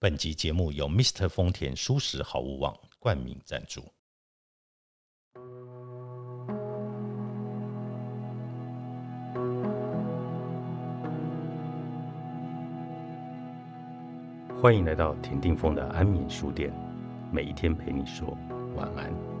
本集节目由 Mr. 丰田舒适好物网冠名赞助。欢迎来到田定峰的安眠书店，每一天陪你说晚安。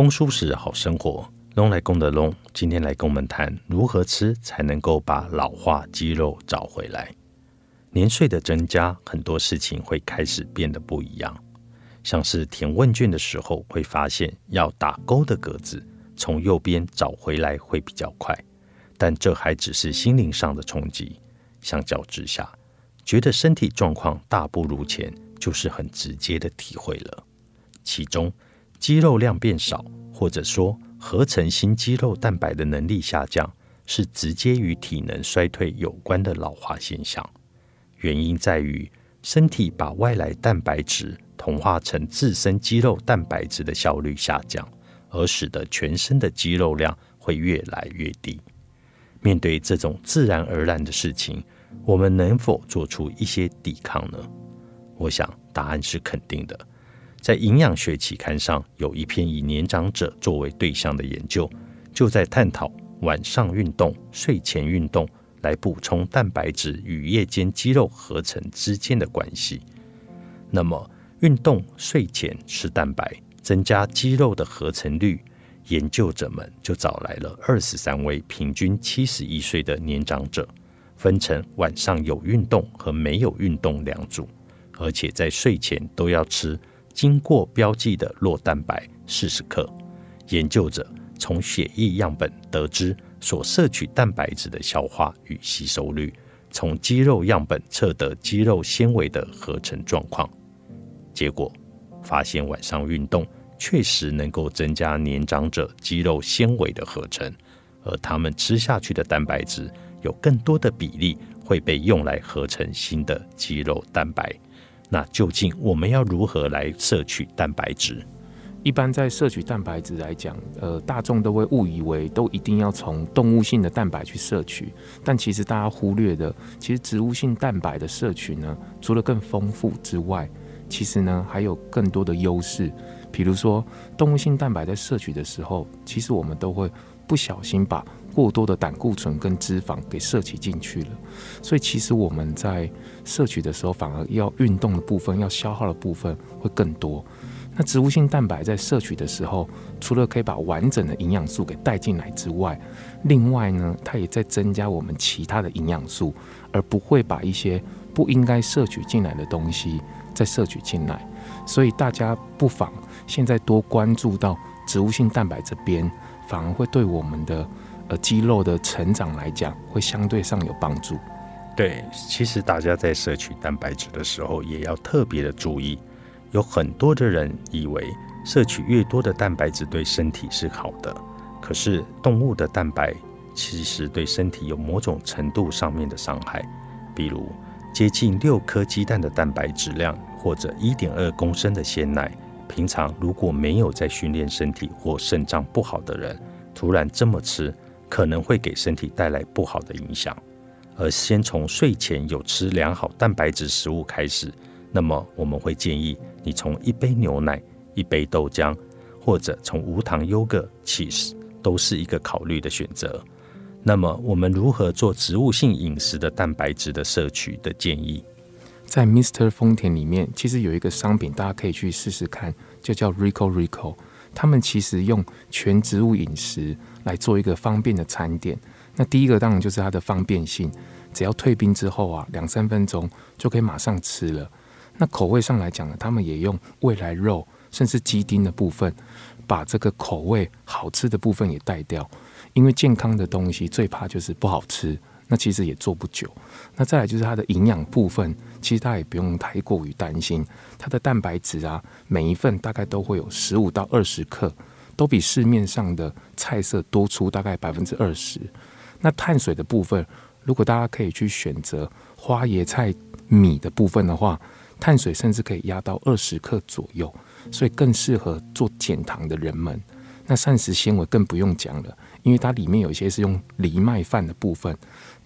丰舒适好生活，龙来公的龙，今天来跟我们谈如何吃才能够把老化肌肉找回来。年岁的增加，很多事情会开始变得不一样。像是填问卷的时候，会发现要打勾的格子从右边找回来会比较快，但这还只是心灵上的冲击。相较之下，觉得身体状况大不如前，就是很直接的体会了。其中，肌肉量变少，或者说合成新肌肉蛋白的能力下降，是直接与体能衰退有关的老化现象。原因在于身体把外来蛋白质。同化成自身肌肉蛋白质的效率下降，而使得全身的肌肉量会越来越低。面对这种自然而然的事情，我们能否做出一些抵抗呢？我想答案是肯定的。在营养学期刊上有一篇以年长者作为对象的研究，就在探讨晚上运动、睡前运动来补充蛋白质与夜间肌肉合成之间的关系。那么，运动睡前吃蛋白，增加肌肉的合成率。研究者们就找来了二十三位平均七十一岁的年长者，分成晚上有运动和没有运动两组，而且在睡前都要吃经过标记的酪蛋白四十克。研究者从血液样本得知所摄取蛋白质的消化与吸收率，从肌肉样本测得肌肉纤维的合成状况。结果发现，晚上运动确实能够增加年长者肌肉纤维的合成，而他们吃下去的蛋白质有更多的比例会被用来合成新的肌肉蛋白。那究竟我们要如何来摄取蛋白质？一般在摄取蛋白质来讲，呃，大众都会误以为都一定要从动物性的蛋白去摄取，但其实大家忽略的，其实植物性蛋白的摄取呢，除了更丰富之外，其实呢，还有更多的优势，比如说动物性蛋白在摄取的时候，其实我们都会不小心把过多的胆固醇跟脂肪给摄取进去了，所以其实我们在摄取的时候，反而要运动的部分、要消耗的部分会更多。那植物性蛋白在摄取的时候，除了可以把完整的营养素给带进来之外，另外呢，它也在增加我们其他的营养素，而不会把一些不应该摄取进来的东西。再摄取进来，所以大家不妨现在多关注到植物性蛋白这边，反而会对我们的呃肌肉的成长来讲，会相对上有帮助。对，其实大家在摄取蛋白质的时候，也要特别的注意。有很多的人以为摄取越多的蛋白质对身体是好的，可是动物的蛋白其实对身体有某种程度上面的伤害，比如。接近六颗鸡蛋的蛋白质量，或者一点二公升的鲜奶，平常如果没有在训练身体或肾脏不好的人，突然这么吃，可能会给身体带来不好的影响。而先从睡前有吃良好蛋白质食物开始，那么我们会建议你从一杯牛奶、一杯豆浆，或者从无糖优格、cheese 都是一个考虑的选择。那么，我们如何做植物性饮食的蛋白质的摄取的建议？在 Mister 丰田里面，其实有一个商品，大家可以去试试看，就叫 Rico Rico。他们其实用全植物饮食来做一个方便的餐点。那第一个当然就是它的方便性，只要退冰之后啊，两三分钟就可以马上吃了。那口味上来讲呢，他们也用未来肉甚至鸡丁的部分，把这个口味好吃的部分也带掉。因为健康的东西最怕就是不好吃，那其实也做不久。那再来就是它的营养部分，其实大家也不用太过于担心。它的蛋白质啊，每一份大概都会有十五到二十克，都比市面上的菜色多出大概百分之二十。那碳水的部分，如果大家可以去选择花椰菜米的部分的话，碳水甚至可以压到二十克左右。所以更适合做减糖的人们。那膳食纤维更不用讲了，因为它里面有一些是用藜麦饭的部分，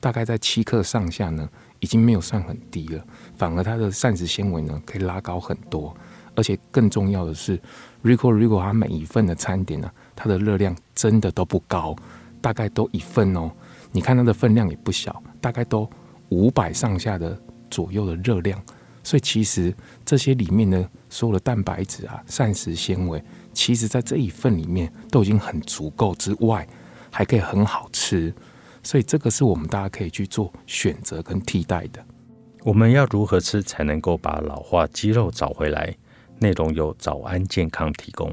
大概在七克上下呢，已经没有算很低了，反而它的膳食纤维呢可以拉高很多。而且更重要的是，Rico Rico 它每一份的餐点呢，它的热量真的都不高，大概都一份哦。你看它的分量也不小，大概都五百上下的左右的热量。所以其实这些里面呢，所有的蛋白质啊、膳食纤维，其实在这一份里面都已经很足够之外，还可以很好吃。所以这个是我们大家可以去做选择跟替代的。我们要如何吃才能够把老化肌肉找回来？内容由早安健康提供。